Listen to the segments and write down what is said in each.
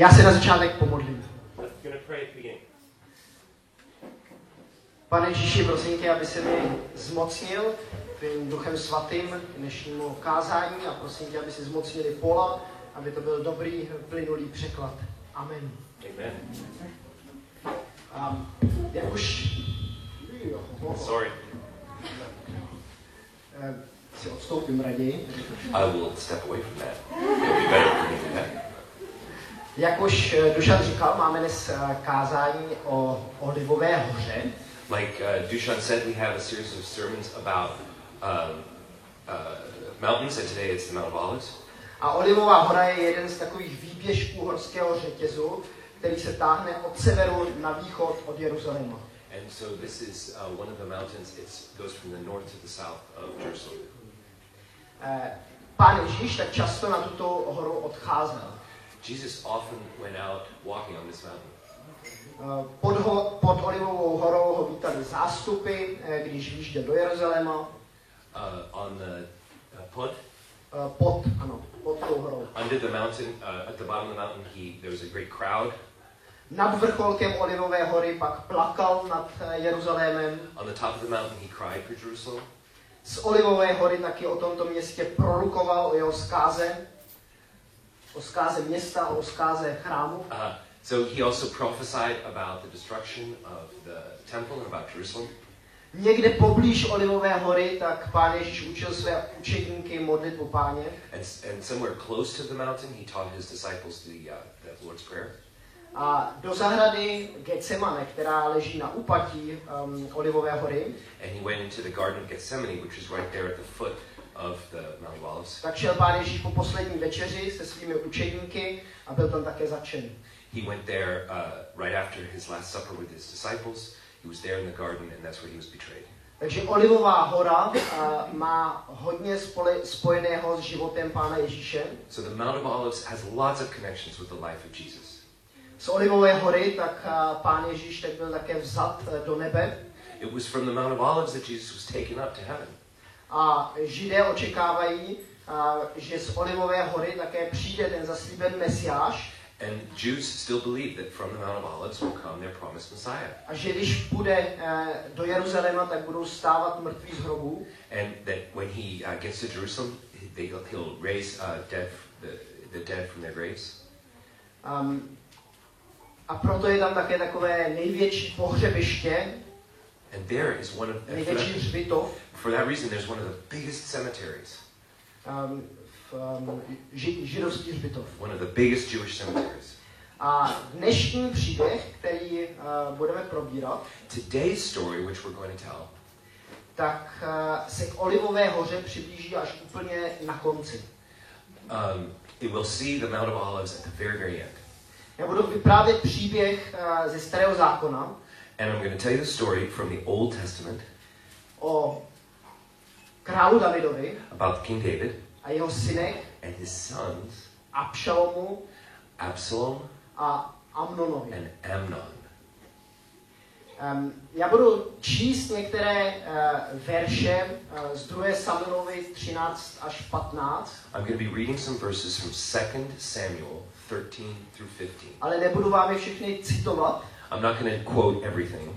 Já se na začátek pomodlím. Pane Ježíši, prosím tě, aby se mi zmocnil tvým duchem svatým dnešnímu kázání a prosím tě, aby si zmocnili Pola, aby to byl dobrý, plynulý překlad. Amen. Amen. Um, jak už Sorry. eh, si odstoupím raději. I will step away from that. It'll be better for me do that. Jak už eh, Dušan říkal, máme dnes eh, kázání o Olivové hoře. Like uh, Dushan said, we have a series of sermons about um, uh, mountains, and today it's the Mount of Olives. A Olivová hora je jeden z takových výběžků horského řetězu, který se táhne od severu na východ od Jeruzaléma. And so this is uh, one of the mountains. It goes from the north to the south of Jerusalem. Eh, Pán Ježíš tak často na tuto horu odcházel. Jesus often went out walking on this mountain. Eh, Pod, ho, pod Olivovou horou ho vítali zástupy, eh, když výjížděl do Jeruzaléma. Uh, on the uh, pod, Eh, Pod, ano, pod tou horou. under the mountain, uh, at the bottom of the mountain, he there was a great crowd. Nad vrcholkem Olivové hory pak plakal nad Jeruzalémem. On the top of the mountain, he cried for Jerusalem. Z Olivové hory taky o tomto městě prorokoval o jeho zkáze, o zkáze města, o zkáze chrámu. Uh, so he also prophesied about the destruction of the temple and about Jerusalem. Někde poblíž Olivové hory, tak pán Ježíš učil své učedníky modlitbu páně. And, and somewhere close to the mountain, he taught his disciples the, uh, the Lord's Prayer. A do zahrady Getsemane, která leží na úpatí um, Olivové hory, And he went into the Garden of Gethsemane, which is right there at the foot of the Mount Olives. tak šel pán Ježíš po poslední večeři se svými učedníky a byl tam také začen. He went there uh, right after his Last Supper with his disciples. He was there in the garden, and that's where he was betrayed. Takže Olivová hora uh, má hodně spole, spojeného s životem pána Ježíše. So the Mount of Olives has lots of connections with the life of Jesus. Z Olivové hory tak uh, pán Ježíš tak byl také vzat uh, do nebe It was from the Mount of Olives that Jesus was taken up to heaven. A Židé očekávají, uh, že z Olivové hory také přijde ten zaslíben Mesiáš And Jews still believe that from the Mount of Olives will come their promised Messiah. a že když půjde uh, do Jeruzaléma, tak budou stávat mrtví z hrobů And that when he uh, gets to Jerusalem, they, he'll raise uh, dead, the, the dead from their graves. Um, a proto je tam také takové největší pohřebiště, And there is one of, and for, největší that, hřbitov for that reason, there's one of the biggest cemeteries, um, v, um, ži, židovský hřbitov. one of the biggest Jewish cemeteries. A dnešní příběh, který uh, budeme probírat, Today's story, which we're going to tell, tak uh, se k Olivové hoře přiblíží až úplně na konci. um, it will see the Mount of Olives at the very, very end. Já budu vyprávět příběh uh, ze Starého zákona And I'm going to tell you the story from the Old Testament o králu Davidovi about King David a jeho synech and his sons, Abšalomu Absalom a Amnonovi. and Amnon. Um, já budu číst některé uh, verše uh, z 2. Samuelovi 13 až 15, I'm going to be reading some verses from 2 Samuel 13 through 15. ale nebudu vám je všechny citovat. I'm not going to quote everything,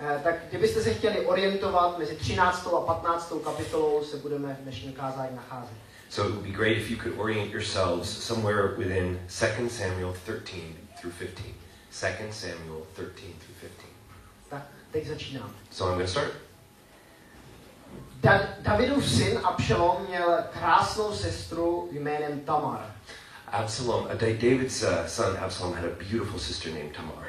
Eh, tak kdybyste se chtěli orientovat mezi 13. a 15. kapitolou, se budeme v dnešním kázání nacházet. so it would be great if you could orient yourselves somewhere within 2 Samuel 13 through 15. 2 Samuel 13 through 15. Tak teď začínáme. So I'm going to start. Da- Davidův syn Abšalom měl krásnou sestru jménem Tamar. Absalom, uh, Da- David's uh, son Absalom had a beautiful sister named Tamar.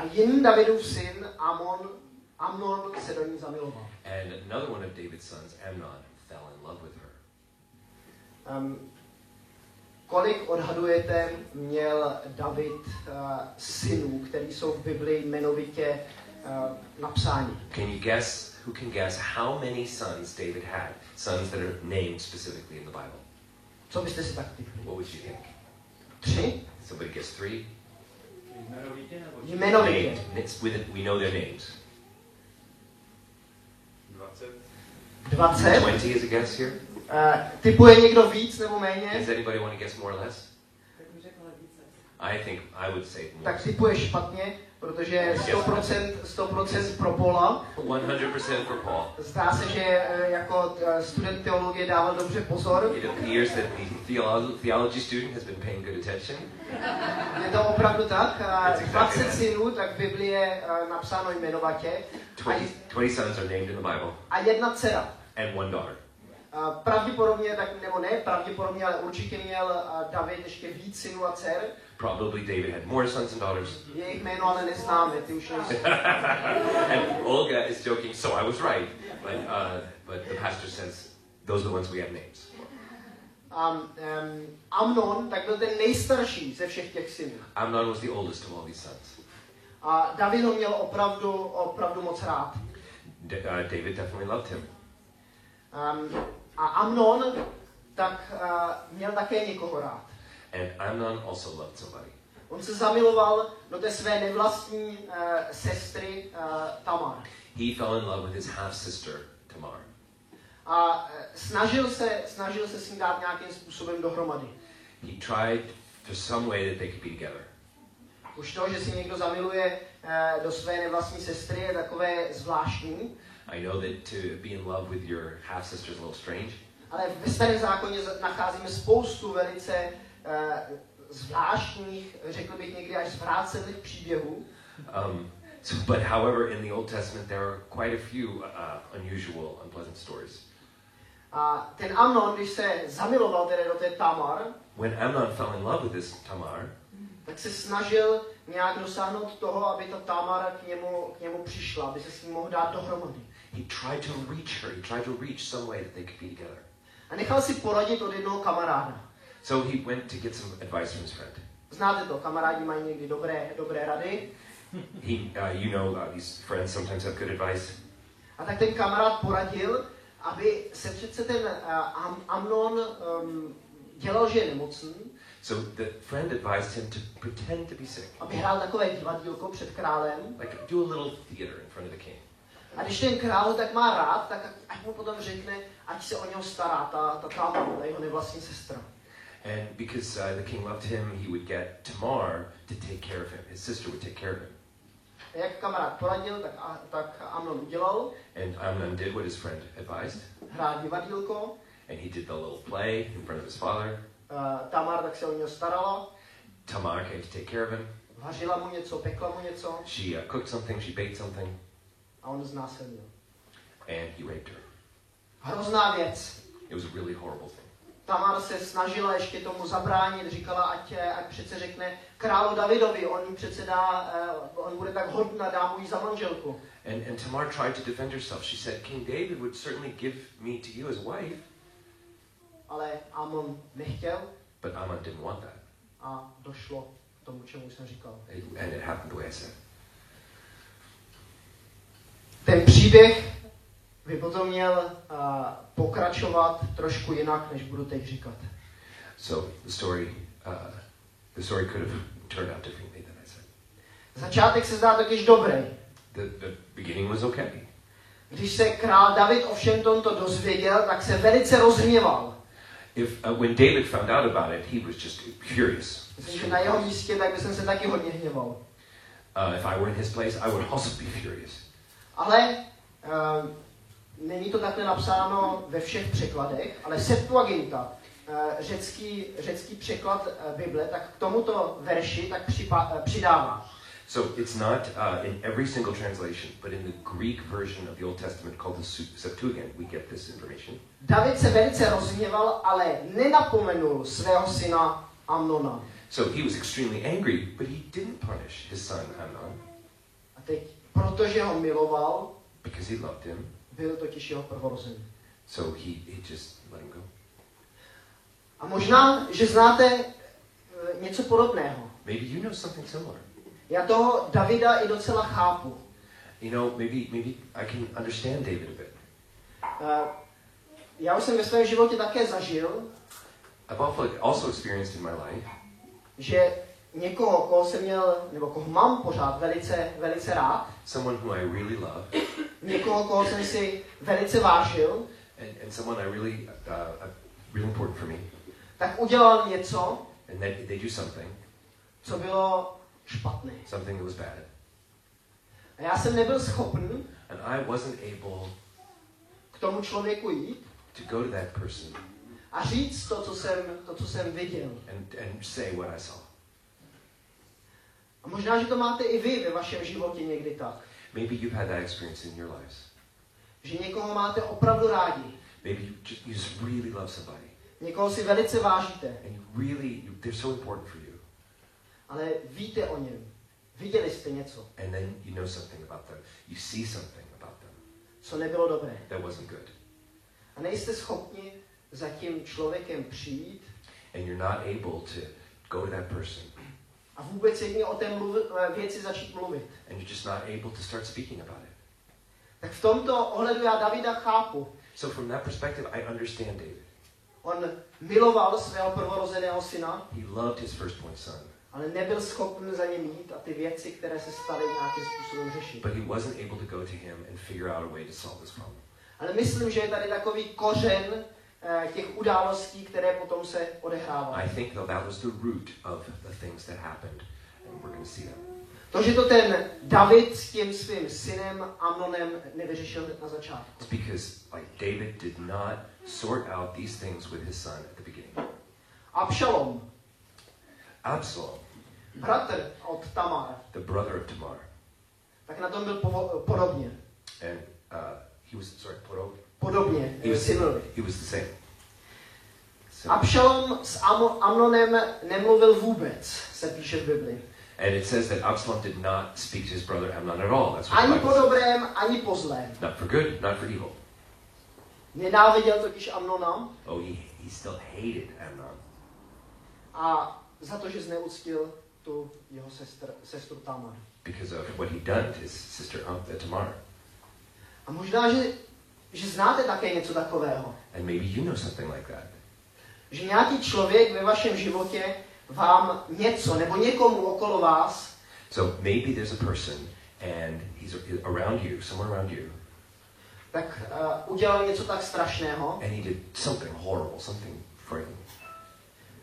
A jiný Davidův syn Amon, Amnon se do ní zamiloval. And another one of David's sons, Amnon, fell in love with her. Um, kolik odhadujete měl David uh, synů, který jsou v Biblii jmenovitě uh, napsáni? Can you guess, who can guess how many sons David had? Sons that are named specifically in the Bible. Co byste si tak typli? What would you think? Tři? Somebody guess three? Jmenovitě nebo Jmenovitě. Named. It's with it, we know their names. 20? 20? 20 is a guess here? Uh, typuje někdo víc nebo méně? Does anybody want to guess more or less? I think I would say more. tak typuje špatně, protože 100%, 100% pro Paula. 100% for Paul. Zdá se, že eh, jako eh, student teologie dával dobře pozor. It appears that the theolo- theology student has been paying good attention. Je to opravdu tak. eh, That's exactly 20 right. synů, tak v Biblii je eh, napsáno jmenovatě. A, 20, 20 sons are named in the Bible, a jedna dcera. and one daughter. Pravděpodobně, tak, nebo ne pravděpodobně, ale určitě měl David ještě víc synů a dcer. Probably David had more sons and daughters. Jejich jméno ale neznáme, ty už nejsou. and Olga is joking, so I was right. But, uh, but the pastor says, those are the ones we have names. A um, Amnon, tak byl ten nejstarší ze všech těch synů. Amnon was the oldest of all these sons. A David ho měl opravdu, opravdu moc rád. D- uh, David definitely loved him. Um, a Amnon, tak uh, měl také někoho rád. And Amnon also loved somebody. On se zamiloval do té své nevlastní uh, sestry uh, Tamar. He fell in love with his half sister, Tamar. A uh, snažil se, snažil se s ní dát nějakým způsobem dohromady. He tried for some way that they could be together. Už to, že si někdo zamiluje uh, do své nevlastní sestry, je takové zvláštní. I know that to be in love with your half sister is a little strange, Ale ve starém zákoně nacházíme spoustu velice uh, zvláštních, řekl bych někdy až zvrácených příběhů. Um, so, but however, in the Old Testament, there are quite a few uh, unusual, unpleasant stories. A ten Amnon, když se zamiloval tedy do té Tamar, When Amnon fell in love with this Tamar, tak se snažil nějak dosáhnout toho, aby ta Tamar k němu, k němu přišla, aby se s ním mohl dát dohromady. He tried to reach her. He tried to reach some way that they could be together. A nechal si poradit od jednoho kamaráda. So he went to get some advice from his friend. Znáte to, kamarádi mají někdy dobré, dobré rady. He, uh, you know, uh, these friends sometimes have good advice. A tak ten kamarád poradil, aby se přece ten uh, Am- Amnon um, dělal, že je nemocný, So the friend advised him to pretend to be sick. aby hrál takové divadílko před králem. Like, do a little theater in front of the king. A když ten král tak má rád, tak ať mu potom řekne, ať se o něho stará ta, ta Tamar, ta jeho nevlastní sestra. And because uh, the king loved him, he would get Tamar to take care of him. His sister would take care of him. A jak kamarád poradil, tak, a, tak Amnon udělal, And Amnon did what his friend advised, hrál divadílko, and he did the little play in front of his father. uh, Tamar tak se o něho starala, Tamar came to take care of him. vařila mu něco, pekla mu něco She uh, cooked something, she baked something, a on znásilnil. and he raped her. Hrozná věc. It was a really horrible thing. Tamar se snažila ještě tomu zabránit, říkala, ať, eh, ať přece řekne králu Davidovi, on jí přece dá, eh, on bude tak hodná, dá mu jí za manželku. And, and Tamar tried to defend herself. She said, King David would certainly give me to you as wife. Ale Amon nechtěl But Amnon didn't want that. a došlo k tomu, čemu jsem říkal. And it happened the way I said. Ten příběh by potom měl uh, pokračovat trošku jinak, než budu teď říkat. So the story, uh, the story could have turned out differently than I said. Začátek se zdá totiž dobrý. The, the beginning was okay. Když se král David o všem tomto dozvěděl, tak se velice rozhněval. If uh, when David found out about it, he was just furious. Myslím, že na jeho místě tak bych se taky hodně hněval. Uh, if I were in his place, I would also be furious. Ale uh, není to takhle napsáno ve všech překladech, ale Septuaginta, uh, řecký, řecký překlad uh, Bible, tak k tomuto verši tak připa, uh, přidává. So it's not uh, in every single translation, but in the Greek version of the Old Testament called the Septuagint, we get this information. David se velice rozhněval, ale nenapomenul svého syna Amnona. So he was extremely angry, but he didn't punish his son Amnon A teď, protože ho miloval, because he loved him. byl totiž jeho prvorozený. So he, he just let him go. A možná, že znáte eh, něco podobného. Maybe you know something similar. Já toho Davida i docela chápu. You know, maybe maybe I can understand David a bit. Eh, Já už jsem ve svém životě také zažil, I've also, also experienced in my life že někoho, koho jsem měl, nebo koho mám pořád velice, velice rád, someone who I really love někoho, koho jsem si velice vážil, and, and someone I really uh, uh, really important for me, tak udělal něco, and then they do something, co bylo špatné. something that was bad. A já jsem nebyl schopen And I wasn't able k tomu člověku jít to go to that person a říct to, co jsem, to, co jsem viděl. and, and say what I saw. A možná, že to máte i vy ve vašem životě někdy tak. Maybe you've had that experience in your lives. Že někoho máte opravdu rádi. Maybe you just, you just really love somebody. Někoho si velice vážíte, And you really, you, they're so important for you. ale víte o něm. Viděli jste něco, And then you know something about them. You see something about them co nebylo dobré. that wasn't good. A nejste schopni za tím člověkem přijít And you're not able to go to that person. A vůbec jedně o té mluvi, eh, věci začít mluvit. And you're just not able to start speaking about it. Tak v tomto ohledu já Davida chápu. So from that perspective, I understand David. On miloval svého prvorozeného syna, He loved his firstborn son. ale nebyl schopen za ním jít a ty věci, které se staly, nějakým způsobem řešit. But he wasn't able to go to him and figure out a way to solve this problem. Ale myslím, že je tady takový kořen těch událostí, které potom se odehrávaly. I think though that was the root of the things that happened, and we're going to see them. To, že to ten David s tím svým synem Amnonem nevyřešil na začátku. It's because like David did not sort out these things with his son at the beginning. Abšalom, Absalom, bratr od Tamar, the brother of Tamar, tak na tom byl podobně. and uh, he was sorry, Poro. Podobně He was synovi. he was the same. So, Abšalom s Am- Amnonem nemluvil vůbec, se píše v Bibli. and it says that Absalom did not speak to his brother Amnon at all. That's what Ani po dobrém, ani po zlém. Not for good, not for evil. Nenáviděl totiž Amnona Oh, he, he still hated Amnon a za to, že zneuctil tu jeho sestr, sestru Tamar. because of what he'd done to his sister uh, Tamar. A možná, že, že znáte také něco takového. And maybe you know something like that. Že nějaký člověk ve vašem životě vám něco nebo někomu okolo vás So maybe there's a person and he's around you, somewhere around you, tak uh, udělal něco tak strašného, and he did something horrible, something frightening.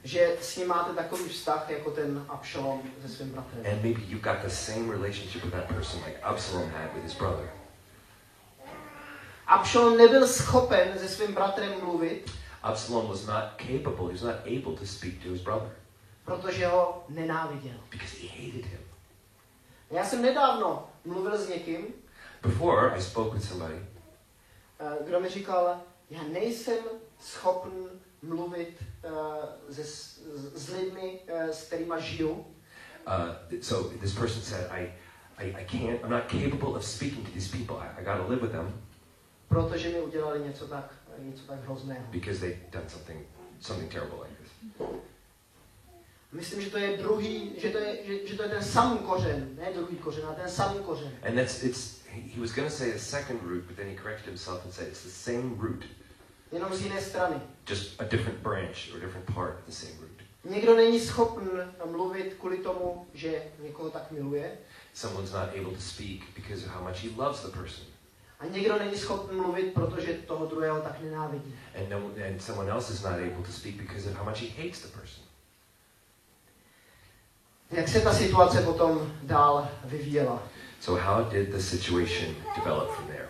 že s ním máte takový vztah jako ten Abšalom se svým bratrem. And maybe you've got the same relationship with that person like Absalom had with his brother. Abšalom nebyl schopen se svým bratrem mluvit, Absalom was not capable, he was not able to speak to his brother protože ho nenáviděl. because he hated him. Já jsem nedávno mluvil s někým, Before, I spoke with somebody eh, kdo mi říkal, já nejsem schopen mluvit eh, se, s, s lidmi, eh, s kterými žiju, Uh, so this person said, I, I, I can't, I'm not capable of speaking to these people. I, I got to live with them protože mi udělali něco tak, něco tak hrozného. because they've done something, something terrible like this. Myslím, že to je druhý, že to je, že, že to je ten samý kořen, ne druhý kořen, ale ten samý kořen. And that's, it's, he, was going to say a second root, but then he corrected himself and said it's the same root, Jenom z jiné strany. just a different branch or a different part of the same root. Někdo není schopen mluvit kvůli tomu, že někoho tak miluje, Someone's not able to speak because of how much he loves the person. A někdo není schopen mluvit, protože toho druhého tak nenávidí. And, no, and someone else is not able to speak because of how much he hates the person. Jak se ta situace potom dál vyvíjela? So how did the situation develop from there?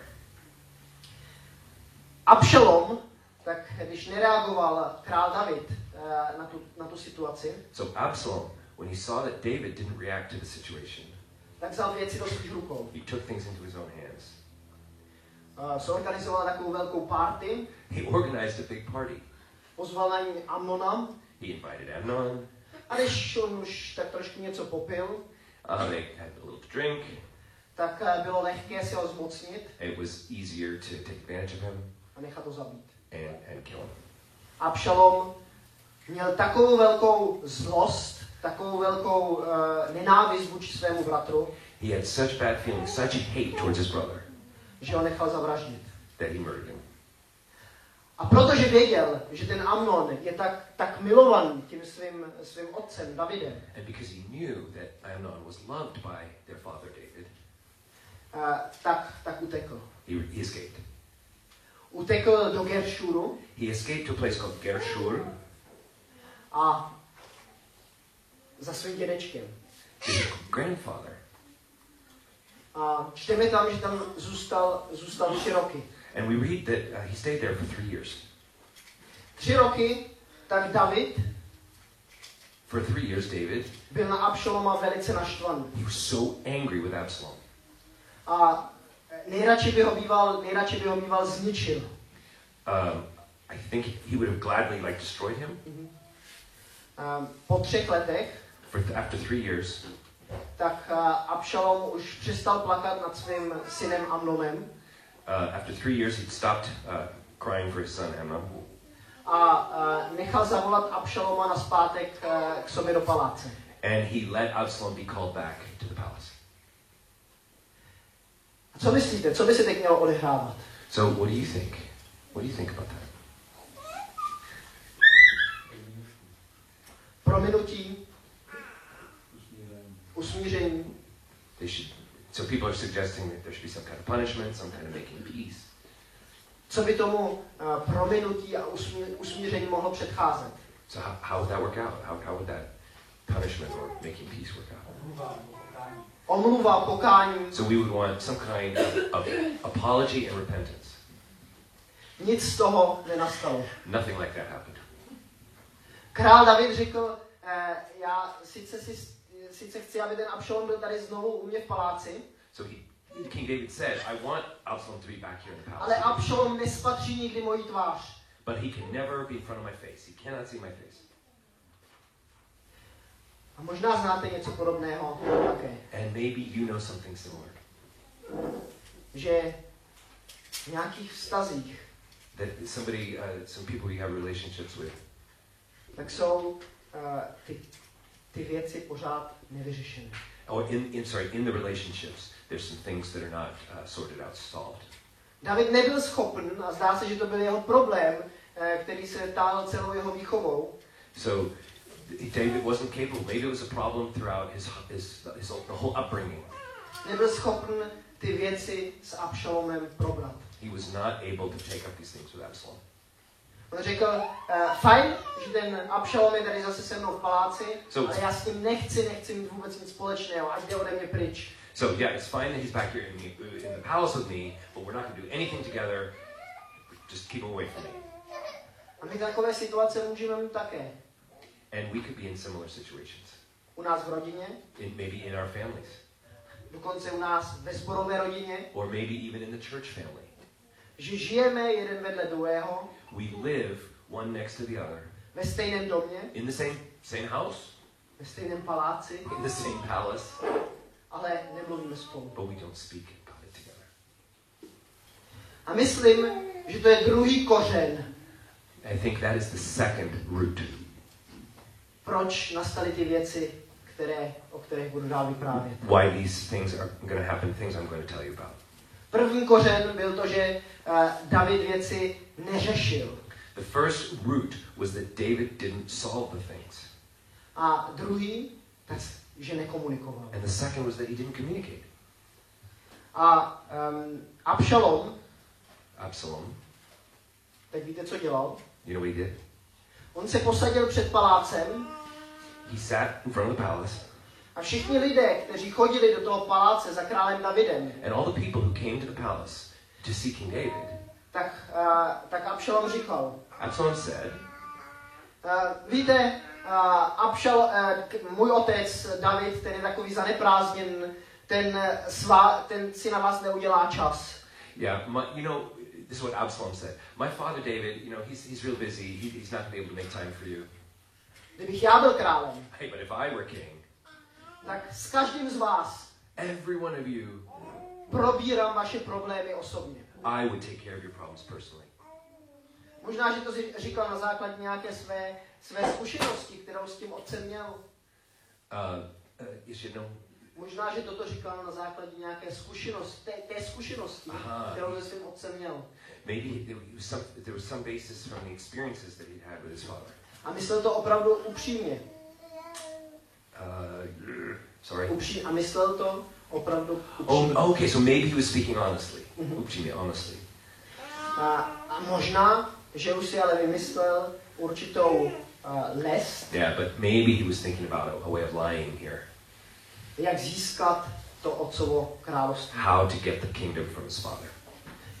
Abšalom, tak když nereagoval král David eh, na tu, na tu situaci, So Absalom, when he saw that David didn't react to the situation, tak vzal věci do svých rukou. he took things into his own hands. Uh, zorganizoval takovou velkou party, He organized a big party. pozval na ní Amnona, He invited Amnon. a když on už tak trošku něco popil, Uh, they had a little drink. tak eh, bylo lehké si ho zmocnit It was easier to take advantage of him a nechat ho zabít. and, and kill him. Abšalom měl takovou velkou zlost, takovou velkou uh, nenávist vůči svému bratru, He had such bad feelings, such hate towards his brother, že ho nechal zavraždit. that he murdered him. A protože věděl, že ten Amnon je tak, tak milovaný tím svým, svým otcem Davidem, And because he knew that Amnon was loved by their father David, uh, tak, tak utekl. he, he escaped. Utekl do Geršuru He escaped to a place called Gershur, a za svým dědečkem. his grandfather. A čteme tam, že tam zůstal, zůstal tři roky. And we read that uh, he stayed there for three years. Tři roky tak David For three years, David, byl na Abšaloma velice naštvaný. he was so angry with Absalom. A nejradši by ho býval, nejradši by ho býval zničil. Um, I think he would have gladly like destroyed him. A po třech letech For after three years, tak a, Abšalom už přestal plakat nad svým synem Amnonem uh, after three years, he'd stopped uh, crying for his son Amnon, a, a nechal zavolat Abšaloma na zpátek a, k sobě do paláce. and he let Absalom be called back to the palace. A co myslíte, co by se teď mělo odehrávat? So, what do you think? What do you think about that? Prominutí, Usmíření. They should. So people are suggesting that there should be some kind of punishment, some kind of making peace. Co by tomu a, prominutí a usmí, usmíření mohlo předcházet? So how, how would that work out? How, how would that punishment or making peace work out? Omluva, pokání, So we would want some kind of, of apology and repentance. nic z toho nenastalo. Nothing like that happened. Král David řekl, eh, já sice, si, sice chci, aby ten Abšalom byl tady znovu u mě v paláci, So he, King David said, I want Absalom to be back here in the ale palace. Abšalom nespatří nikdy moji tvář. But he can never be in front of my face. He cannot see my face. A možná znáte něco podobného také. And maybe you know something similar. Že v nějakých vztazích That somebody, uh, some people you have relationships with, tak jsou uh, ty, ty věci pořád nevyřešené. or in, in sorry, in the relationships, there's some things that are not uh, sorted out, solved. David nebyl schopen, a zdá se, že to byl jeho problém, eh, který se táhl celou jeho výchovou, So David wasn't capable. Maybe it was a problem throughout his, his, his the whole upbringing. nebyl schopen ty věci s Abšalomem probrat. He was not able to take up these things with Absalom. On řekl, uh, fajn, že ten Abšalom je tady zase se mnou v paláci, So- ale já s tím nechci, nechci mít vůbec nic společného, ať jde ode mě pryč. So yeah, it's fine that he's back here in the, in the palace with me, but we're not going to do anything together. Just keep him away from me. A my takové situace můžeme mít také. And we could be in similar situations, U nás v rodině, in, maybe in our families, dokonce u nás ve sborové rodině, or maybe even in the church family. Že žijeme jeden vedle druhého, We live one next to the other ve stejném domě, in the same same house, ve stejném paláci, in the same palace, ale nemluvíme spolu. but we don't speak about it together. A myslím, že to je druhý kořen, I think that is the second root proč nastaly ty věci, které, o kterých budu dál vyprávět. why these things are going to happen, things I'm going to tell you about. První kořen byl to, že uh, David věci neřešil. The first root was that David didn't solve the things. A druhý, tak, že nekomunikoval. And the second was that he didn't communicate. A um, Abšalom, Absalom, tak víte, co dělal? you know what he did? On se posadil před palácem He sat in front of the palace, a všichni lidé, kteří chodili do toho paláce za králem Davidem, and all the people who came to the palace to see King David, tak, uh, tak Abšalom říkal, Absalom said, uh, víte, uh, Abšal, uh, můj otec David, ten je takový zaneprázdněn, ten, svá, ten si na vás neudělá čas. Yeah, my, you know, this is what Absalom said. My father David, you know, he's, he's real busy. He, he's not going to be able to make time for you. Kdybych já byl králem, Hey, but if I were king, tak s každým z vás every one of you, probírám vaše problémy osobně. I would take care of your problems personally. Možná, že to říkal na základě nějaké své, své zkušenosti, kterou s tím otcem měl. Uh, uh, ještě jednou. Možná, že toto říkal na základě nějaké zkušenosti, té, té zkušenosti, Aha. kterou se svým otcem měl. Maybe there was some, there was some basis from the experiences that he'd had with his father. A myslel to opravdu upřímně. Uh, sorry. Upří, a myslel to opravdu Oh, upřímně. okay, so maybe he was speaking honestly. Mhm. Upřímně, honestly. A, a možná, že už si ale vymyslel určitou uh, lest, Yeah, but maybe he was thinking about a, a way of lying here. jak získat to otcovo království. How to get the kingdom from his father.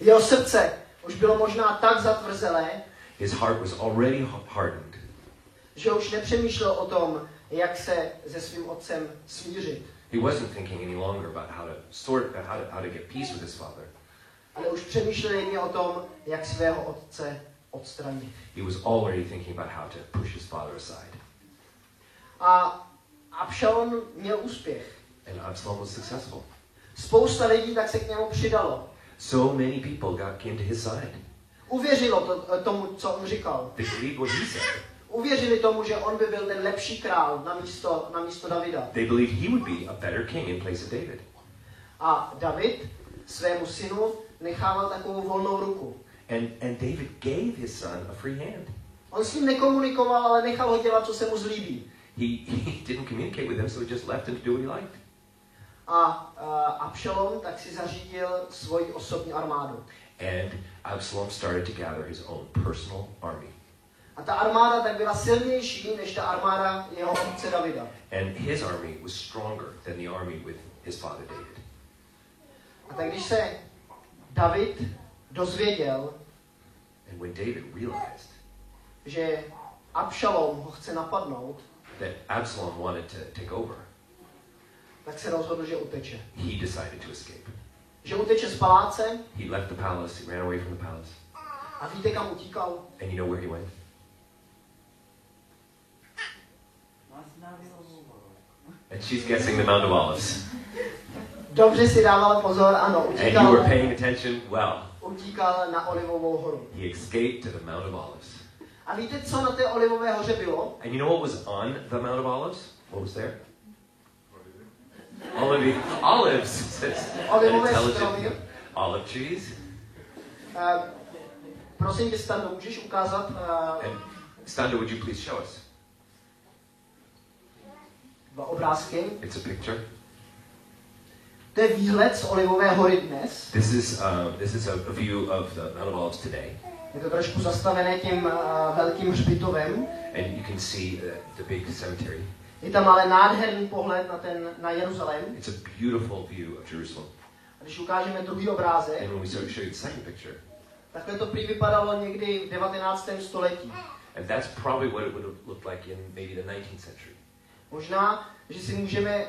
Jeho srdce už bylo možná tak zatvrzelé, His heart was already ha- hardened. že už nepřemýšlel o tom, jak se se svým otcem smířit, He wasn't thinking any longer about how to sort, how to, how to get peace with his father. ale už přemýšlel jedině o tom, jak svého otce odstranit. He was already thinking about how to push his father aside. A Abšalom měl úspěch. And Absalom was successful. Spousta lidí tak se k němu přidalo. So many people got came to his side. Uvěřilo to, tomu, co on říkal. They believed what he said. Uvěřili tomu, že on by byl ten lepší král na místo, na místo Davida. They believed he would be a better king in place of David. A David svému synu nechával takovou volnou ruku. And, and David gave his son a free hand. On s ním nekomunikoval, ale nechal ho dělat, co se mu zlíbí. He, he didn't communicate with him, so he just left him to do what he liked. A uh, Abšalom tak si zařídil svoji osobní armádu. And Absalom started to gather his own personal army. A ta armáda tak byla silnější než ta armáda jeho otce Davida. And his army was stronger than the army with his father David. A tak když se David dozvěděl, And when David realized že Abšalom ho chce napadnout, that Absalom wanted to take over, tak se rozhodl, že uteče. he decided to escape. Že uteče z paláce He left the palace, he ran away from the palace. a víte, kam utíkal? And you know where he went? And she's guessing the Mount of Olives. Dobře si dával pozor, ano, And you were utíkal, paying attention? Well, utíkal na Olivovou horu. he escaped to the Mount of Olives. A víte, co na té Olivové hoře bylo? And you know what was on the Mount of Olives? What was there? Olive, olives, says Olivové stromy. olive trees. Uh, prosím tě, Stando, můžeš ukázat uh, And Standa, would you please show us? Dva obrázky? It's a picture. To je výhled z Olivové hory dnes. This is uh, this is a, a view of the Mount of Olives today, Je to trošku zastavené tím uh, velkým hřbitovem. and you can see the, the big cemetery. Je tam ale nádherný pohled na, ten, na Jeruzalém. It's a beautiful view of Jerusalem. A když ukážeme druhý obrázek, And when we show you the second picture, takhle to prý vypadalo někdy v 19. století. and that's probably what it would have looked like in maybe the 19th century. Možná, že si můžeme,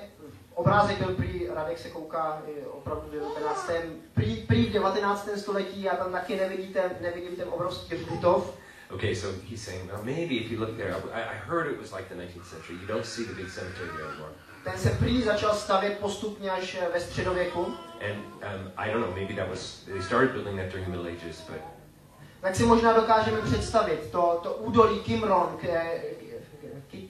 obrázek byl prý, Radek se kouká opravdu v 19. Prý, prý v 19. století a tam taky nevidíte, nevidím ten obrovský hřbitov. Okay, so he's saying, well, maybe if you look there, I, I heard it was like the 19th century. You don't see the big cemetery there anymore. Ten se prý začal stavět postupně až eh, ve středověku. And um, I don't know, maybe that was, they started building that during the Middle Ages, but Tak si možná dokážeme představit to, to údolí Kimron, k, k, k, Kidron?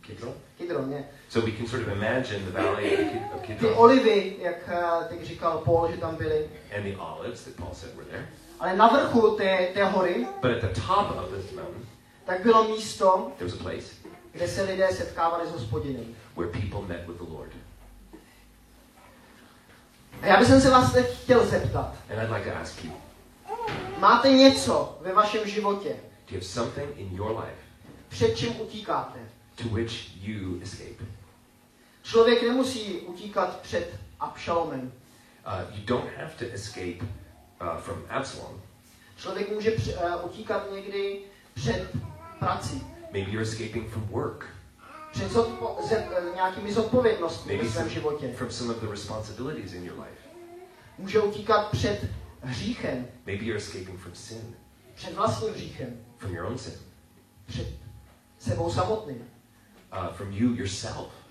Kidron, ne? So we can sort of imagine the valley of Kid- of Ty Kidron olivy, jak eh, teď říkal Paul, že tam byly. and the olives that Paul said were there. Ale na vrchu té, té hory, But at the top of this mountain, tak bylo místo, there was a place kde se lidé setkávali s hospodinem. where people met with the Lord. A já bych se vás teď chtěl zeptat. And I'd like to ask you, Máte něco ve vašem životě, do you have something in your life před čím utíkáte? To which you escape? Člověk nemusí utíkat před Abšalomem. Uh, you don't have to escape uh, from Absalom. Člověk může při- eh, utíkat někdy před prací, Maybe you're escaping from work. před zodpo- ze, eh, nějakými zodpovědnostmi Maybe ve svém životě. from some of the responsibilities in your life. Může utíkat před hříchem, Maybe you're escaping from sin, před vlastním hříchem, from your own sin, před sebou samotným. Uh, from you yourself.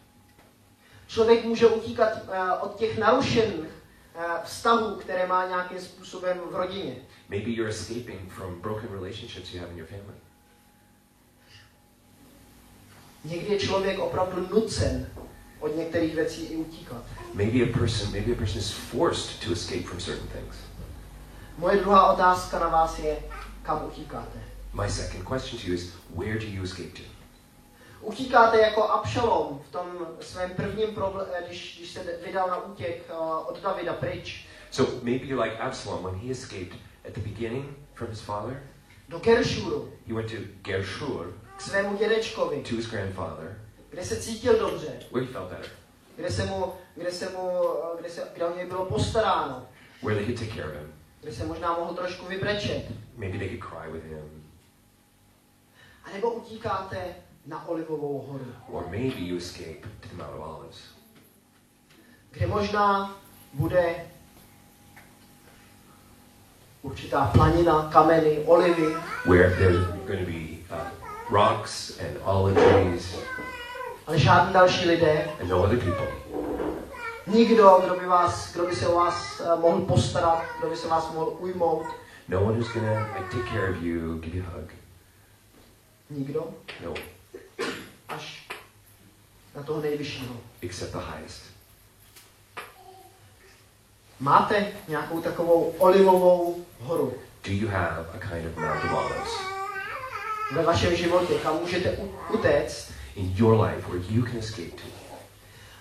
Člověk může utíkat eh, od těch narušených eh, vztahů, které má nějakým způsobem v rodině. Maybe you're escaping from broken relationships you have in your family. Někdy je člověk opravdu nucen od některých věcí i utíkat. Maybe a person, maybe a person is forced to escape from certain things. Moje druhá otázka na vás je, kam utíkáte? My second question to you is, where do you escape to? Utíkáte jako Abšalom v tom svém prvním problém, když, když se vydal na útěk eh, od Davida pryč So maybe you're like Absalom when he escaped at the beginning from his father. do Geršuru, He went to Gershur k k svému dědečkovi, to his grandfather, kde se cítil dobře, where he felt better, kde se mu, kde se mu, kde, se, kde o něj bylo postaráno, where they could take care of him. kde se možná mohl trošku vybrečet. Maybe they could cry with him. A nebo utíkáte na Olivovou horu, Or maybe you escape to the Mount of Olives, kde možná bude určitá planina, kameny, olivy, where there's going to be uh, rocks and olive trees. Ale žádní další lidé, and no other people. nikdo, kdo by, vás, kdo by se o vás eh, mohl postarat, kdo by se vás mohl ujmout, No one who's to like, take care of you, give you a hug. nikdo, No, až na toho nejvyššího. except the highest. Máte nějakou takovou olivovou horu Do you have a kind of Mount of Olives ve vašem životě, kam můžete utéct in your life where you can escape to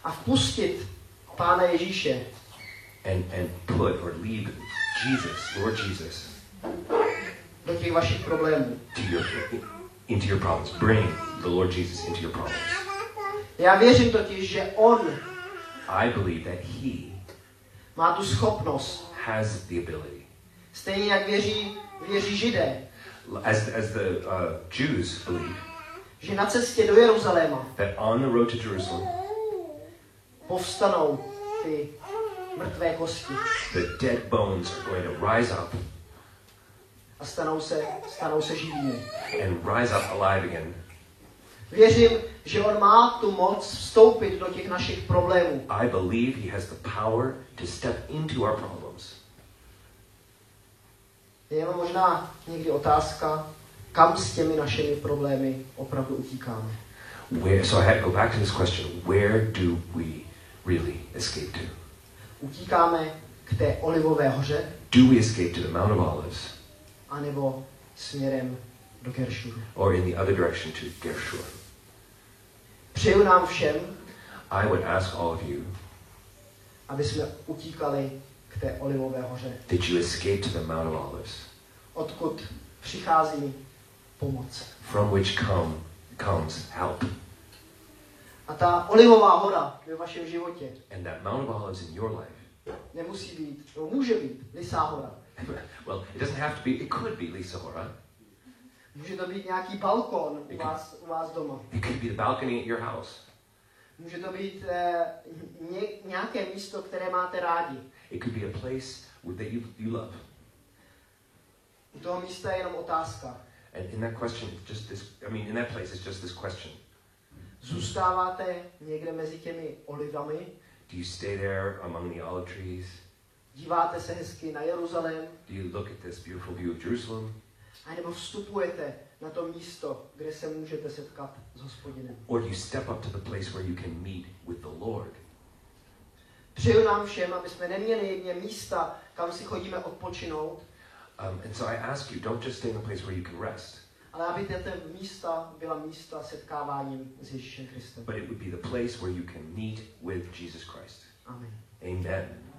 a vpustit Pána Ježíše and, and put or leave Jesus, Lord Jesus, do těch vašich problémů? to your, into your problems? Bring the Lord Jesus into your problems. Já věřím totiž, že On I believe that He má tu schopnost, has the ability, stejně jak věří, věří Židé, as, as the uh, Jews believe, že na cestě do Jeruzaléma that on the road to Jerusalem, povstanou ty mrtvé kosti the dead bones are going to rise up a stanou se, stanou se živými. and rise up alive again. Věřím, že On má tu moc vstoupit do těch našich problémů. I believe He has the power to step into our problems. Je jenom možná někdy otázka, kam s těmi našimi problémy opravdu utíkáme. Where, so I had to go back to this question where do we really escape to? Utíkáme k té olivové hoře, Do we escape to the Mount of Olives anebo směrem do Geršuru. or in the other direction to Gershur? Přeju nám všem, I would ask all of you aby jsme utíkali k té olivové hoře, that you escape to the Mount of Olives, odkud přichází pomoc. from which come, comes help. A ta olivová hora ve vašem životě And that Mount of Olives in your life, nemusí být, no může být Lisá hora. Well, it doesn't have to be, it could be Lisa Hora. Může to být nějaký balkon u vás, u vás doma. It could be the balcony at your house. Může to být eh, ně, nějaké místo, které máte rádi. It could be a place that you, you love. U toho místa je jenom otázka. And in that question, it's just this, I mean, in that place, it's just this question. Zůstáváte někde mezi těmi olivami, Do you stay there among the olive trees? Díváte se hezky na Jeruzalém, Do you look at this beautiful view of Jerusalem? a nebo vstupujete na to místo, kde se můžete setkat s hospodinem. Or do you step up to the place where you can meet with the Lord? Přeju nám všem, aby jsme neměli jedně místa, kam si chodíme odpočinout, Um, and so I ask you, don't just stay in a place where you can rest, ale aby tyto místa byla místa setkáváním s Ježíšem Kristem. but it would be the place where you can meet with Jesus Christ. Amen. Amen.